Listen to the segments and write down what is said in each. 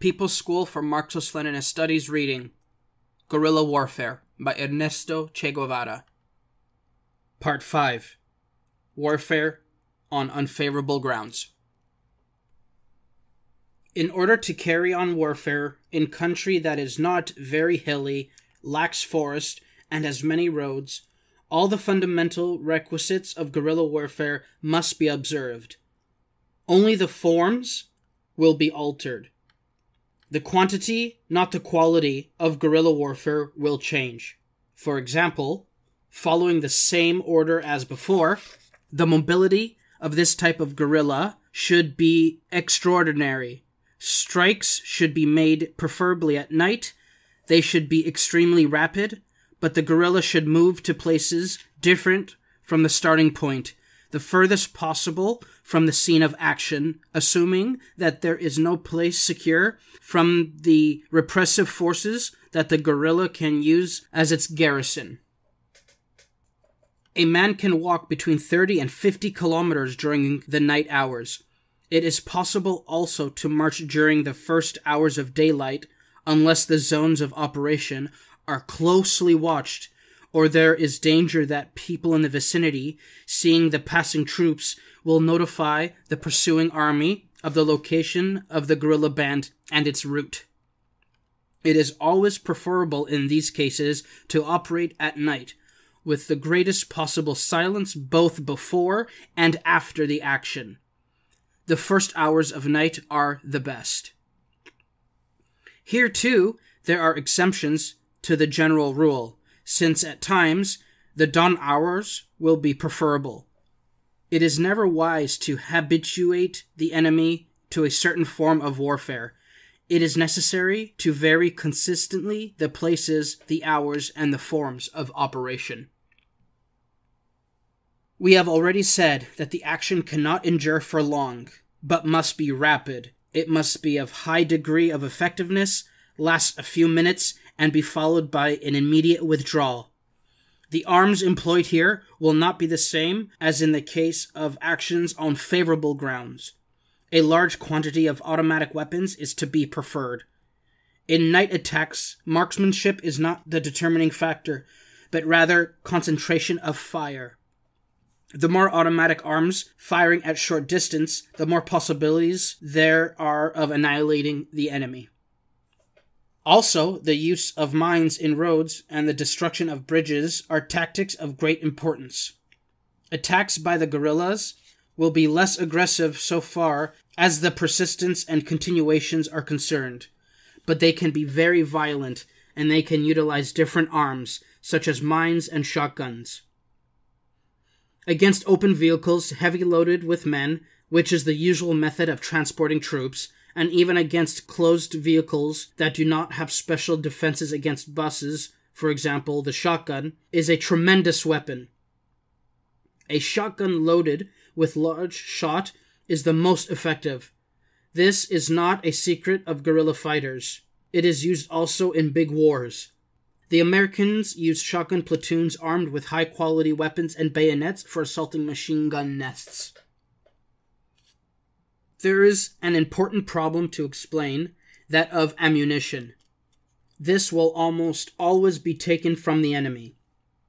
People's School for Marxist Leninist Studies reading Guerrilla Warfare by Ernesto Che Guevara. Part 5 Warfare on Unfavorable Grounds. In order to carry on warfare in country that is not very hilly, lacks forest, and has many roads, all the fundamental requisites of guerrilla warfare must be observed. Only the forms will be altered. The quantity, not the quality, of guerrilla warfare will change. For example, following the same order as before, the mobility of this type of guerrilla should be extraordinary. Strikes should be made preferably at night. They should be extremely rapid, but the guerrilla should move to places different from the starting point the furthest possible from the scene of action, assuming that there is no place secure from the repressive forces that the guerrilla can use as its garrison. A man can walk between 30 and 50 kilometers during the night hours. It is possible also to march during the first hours of daylight, unless the zones of operation are closely watched or there is danger that people in the vicinity, seeing the passing troops, will notify the pursuing army of the location of the guerrilla band and its route. It is always preferable in these cases to operate at night, with the greatest possible silence both before and after the action. The first hours of night are the best. Here, too, there are exemptions to the general rule since at times the dawn hours will be preferable. It is never wise to habituate the enemy to a certain form of warfare. It is necessary to vary consistently the places, the hours, and the forms of operation. We have already said that the action cannot endure for long, but must be rapid. It must be of high degree of effectiveness, last a few minutes, and be followed by an immediate withdrawal. The arms employed here will not be the same as in the case of actions on favorable grounds. A large quantity of automatic weapons is to be preferred. In night attacks, marksmanship is not the determining factor, but rather concentration of fire. The more automatic arms firing at short distance, the more possibilities there are of annihilating the enemy. Also, the use of mines in roads and the destruction of bridges are tactics of great importance. Attacks by the guerrillas will be less aggressive so far as the persistence and continuations are concerned, but they can be very violent and they can utilize different arms, such as mines and shotguns. Against open vehicles heavy loaded with men, which is the usual method of transporting troops, and even against closed vehicles that do not have special defenses against buses, for example, the shotgun, is a tremendous weapon. A shotgun loaded with large shot is the most effective. This is not a secret of guerrilla fighters. It is used also in big wars. The Americans used shotgun platoons armed with high quality weapons and bayonets for assaulting machine gun nests there is an important problem to explain that of ammunition. This will almost always be taken from the enemy.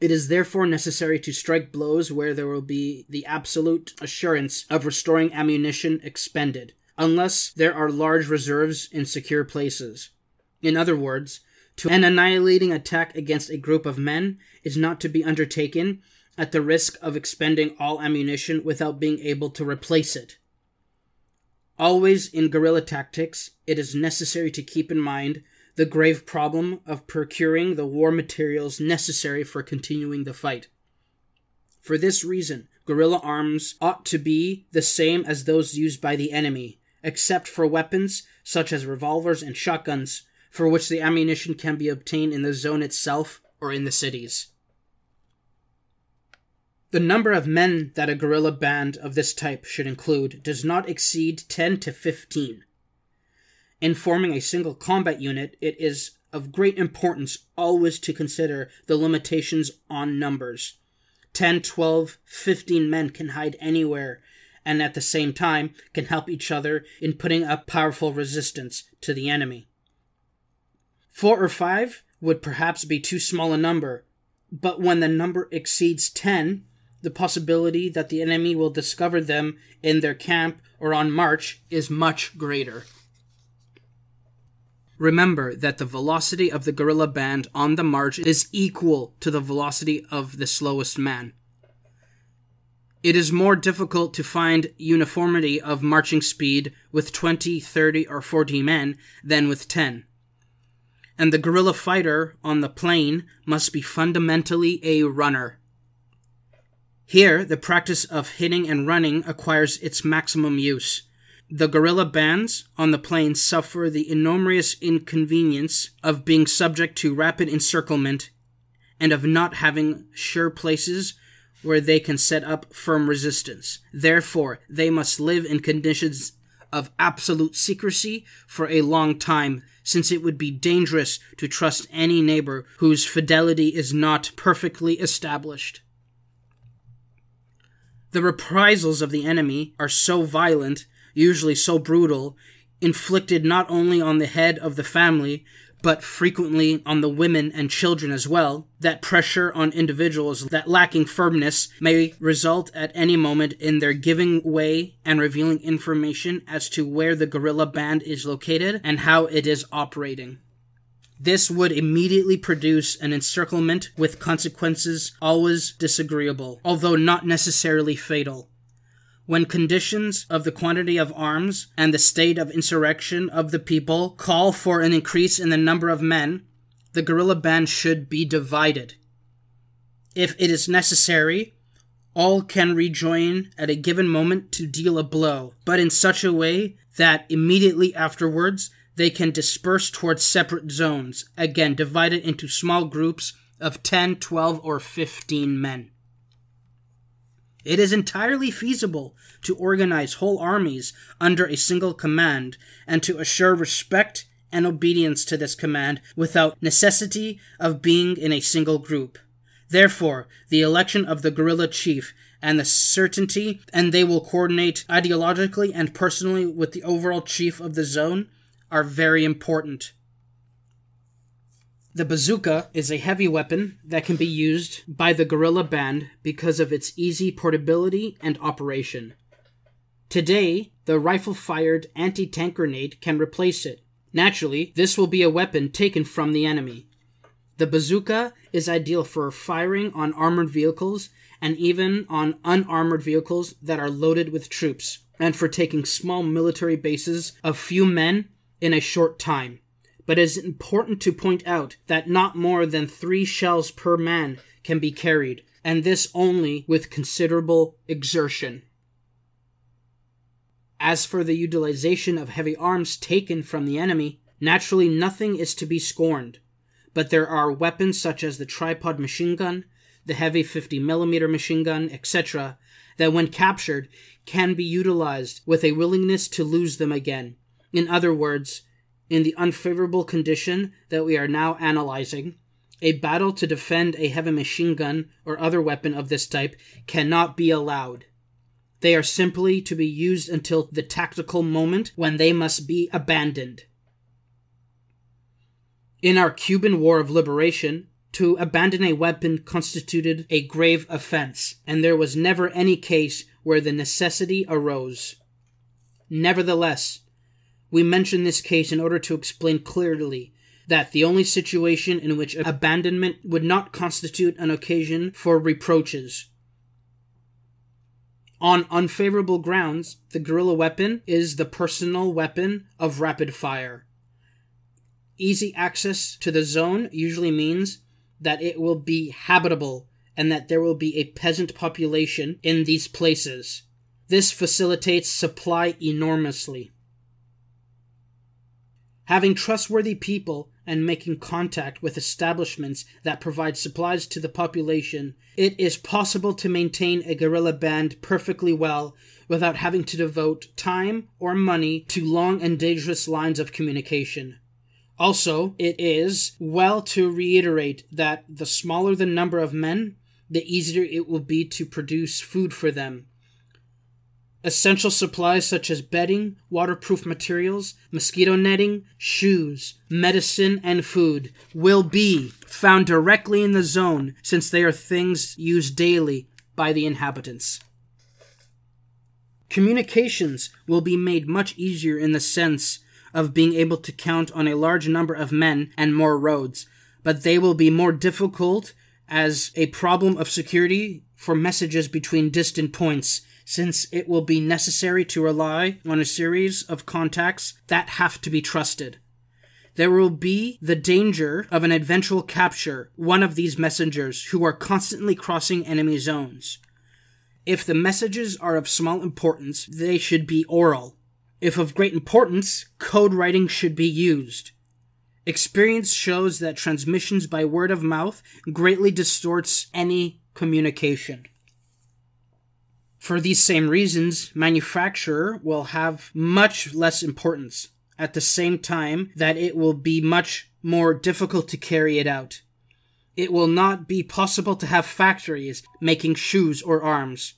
It is therefore necessary to strike blows where there will be the absolute assurance of restoring ammunition expended, unless there are large reserves in secure places. In other words, to an annihilating attack against a group of men is not to be undertaken at the risk of expending all ammunition without being able to replace it. Always in guerrilla tactics, it is necessary to keep in mind the grave problem of procuring the war materials necessary for continuing the fight. For this reason, guerrilla arms ought to be the same as those used by the enemy, except for weapons such as revolvers and shotguns, for which the ammunition can be obtained in the zone itself or in the cities. The number of men that a guerrilla band of this type should include does not exceed 10 to 15. In forming a single combat unit, it is of great importance always to consider the limitations on numbers. 10, 12, 15 men can hide anywhere, and at the same time can help each other in putting up powerful resistance to the enemy. Four or five would perhaps be too small a number, but when the number exceeds ten, the possibility that the enemy will discover them in their camp or on march is much greater. Remember that the velocity of the guerrilla band on the march is equal to the velocity of the slowest man. It is more difficult to find uniformity of marching speed with 20, 30, or 40 men than with 10. And the guerrilla fighter on the plain must be fundamentally a runner. Here, the practice of hitting and running acquires its maximum use. The guerrilla bands on the plains suffer the enormous inconvenience of being subject to rapid encirclement and of not having sure places where they can set up firm resistance. Therefore, they must live in conditions of absolute secrecy for a long time, since it would be dangerous to trust any neighbor whose fidelity is not perfectly established. The reprisals of the enemy are so violent usually so brutal, inflicted not only on the head of the family, but frequently on the women and children as well, that pressure on individuals that lacking firmness may result at any moment in their giving way and revealing information as to where the guerrilla band is located and how it is operating. This would immediately produce an encirclement with consequences always disagreeable, although not necessarily fatal. When conditions of the quantity of arms and the state of insurrection of the people call for an increase in the number of men, the guerrilla band should be divided. If it is necessary, all can rejoin at a given moment to deal a blow, but in such a way that immediately afterwards they can disperse towards separate zones, again divided into small groups of 10, 12, or 15 men. It is entirely feasible to organize whole armies under a single command and to assure respect and obedience to this command without necessity of being in a single group. Therefore, the election of the guerrilla chief and the certainty and they will coordinate ideologically and personally with the overall chief of the zone are very important. The bazooka is a heavy weapon that can be used by the guerrilla band because of its easy portability and operation. Today, the rifle fired anti tank grenade can replace it. Naturally, this will be a weapon taken from the enemy. The bazooka is ideal for firing on armored vehicles and even on unarmored vehicles that are loaded with troops, and for taking small military bases of few men in a short time but it is important to point out that not more than three shells per man can be carried, and this only with considerable exertion. As for the utilization of heavy arms taken from the enemy, naturally nothing is to be scorned, but there are weapons such as the tripod machine gun, the heavy 50mm machine gun, etc., that when captured can be utilized with a willingness to lose them again. In other words, in the unfavorable condition that we are now analyzing, a battle to defend a heavy machine gun or other weapon of this type cannot be allowed. They are simply to be used until the tactical moment when they must be abandoned. In our Cuban War of Liberation, to abandon a weapon constituted a grave offense, and there was never any case where the necessity arose. Nevertheless, we mention this case in order to explain clearly that the only situation in which abandonment would not constitute an occasion for reproaches. On unfavorable grounds, the guerrilla weapon is the personal weapon of rapid fire. Easy access to the zone usually means that it will be habitable and that there will be a peasant population in these places. This facilitates supply enormously. Having trustworthy people and making contact with establishments that provide supplies to the population, it is possible to maintain a guerrilla band perfectly well without having to devote time or money to long and dangerous lines of communication. Also, it is well to reiterate that the smaller the number of men, the easier it will be to produce food for them. Essential supplies such as bedding, waterproof materials, mosquito netting, shoes, medicine, and food will be found directly in the zone since they are things used daily by the inhabitants. Communications will be made much easier in the sense of being able to count on a large number of men and more roads, but they will be more difficult as a problem of security for messages between distant points since it will be necessary to rely on a series of contacts that have to be trusted. There will be the danger of an eventual capture one of these messengers who are constantly crossing enemy zones. If the messages are of small importance, they should be oral. If of great importance, code writing should be used. Experience shows that transmissions by word of mouth greatly distorts any communication. For these same reasons, manufacture will have much less importance, at the same time that it will be much more difficult to carry it out. It will not be possible to have factories making shoes or arms.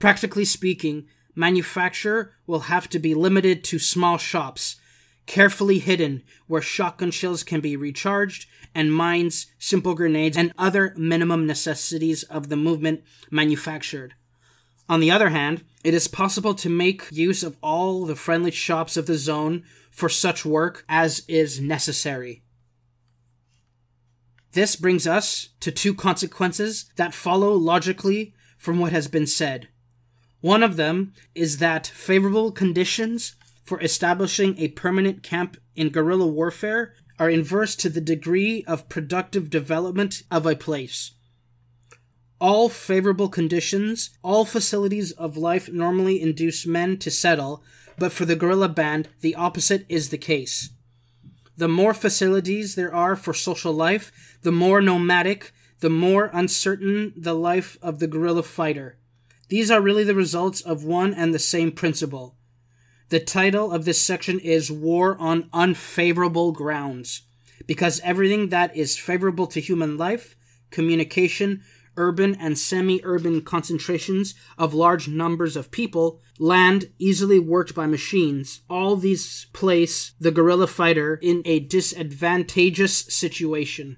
Practically speaking, manufacture will have to be limited to small shops, carefully hidden where shotgun shells can be recharged, and mines, simple grenades, and other minimum necessities of the movement manufactured. On the other hand, it is possible to make use of all the friendly shops of the zone for such work as is necessary. This brings us to two consequences that follow logically from what has been said. One of them is that favorable conditions for establishing a permanent camp in guerrilla warfare are inverse to the degree of productive development of a place all favorable conditions, all facilities of life normally induce men to settle, but for the guerrilla band, the opposite is the case. The more facilities there are for social life, the more nomadic, the more uncertain the life of the guerrilla fighter. These are really the results of one and the same principle. The title of this section is War on Unfavorable Grounds, because everything that is favorable to human life, communication, urban and semi urban concentrations of large numbers of people, land easily worked by machines, all these place the guerrilla fighter in a disadvantageous situation.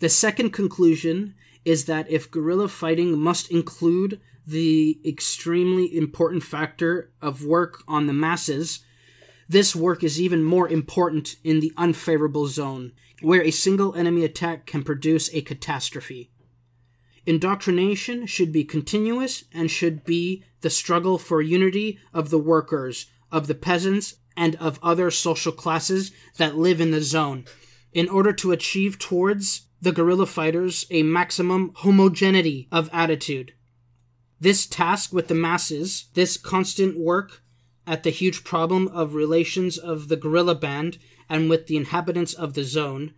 The second conclusion is that if guerrilla fighting must include the extremely important factor of work on the masses, this work is even more important in the unfavorable zone, where a single enemy attack can produce a catastrophe. Indoctrination should be continuous and should be the struggle for unity of the workers, of the peasants, and of other social classes that live in the zone, in order to achieve towards the guerrilla fighters a maximum homogeneity of attitude. This task with the masses, this constant work at the huge problem of relations of the guerrilla band and with the inhabitants of the zone,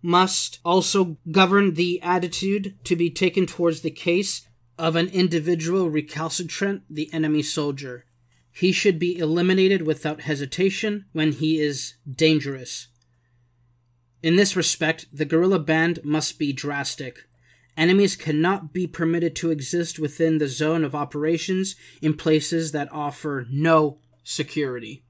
must also govern the attitude to be taken towards the case of an individual recalcitrant, the enemy soldier. He should be eliminated without hesitation when he is dangerous. In this respect, the guerrilla band must be drastic. Enemies cannot be permitted to exist within the zone of operations in places that offer no security.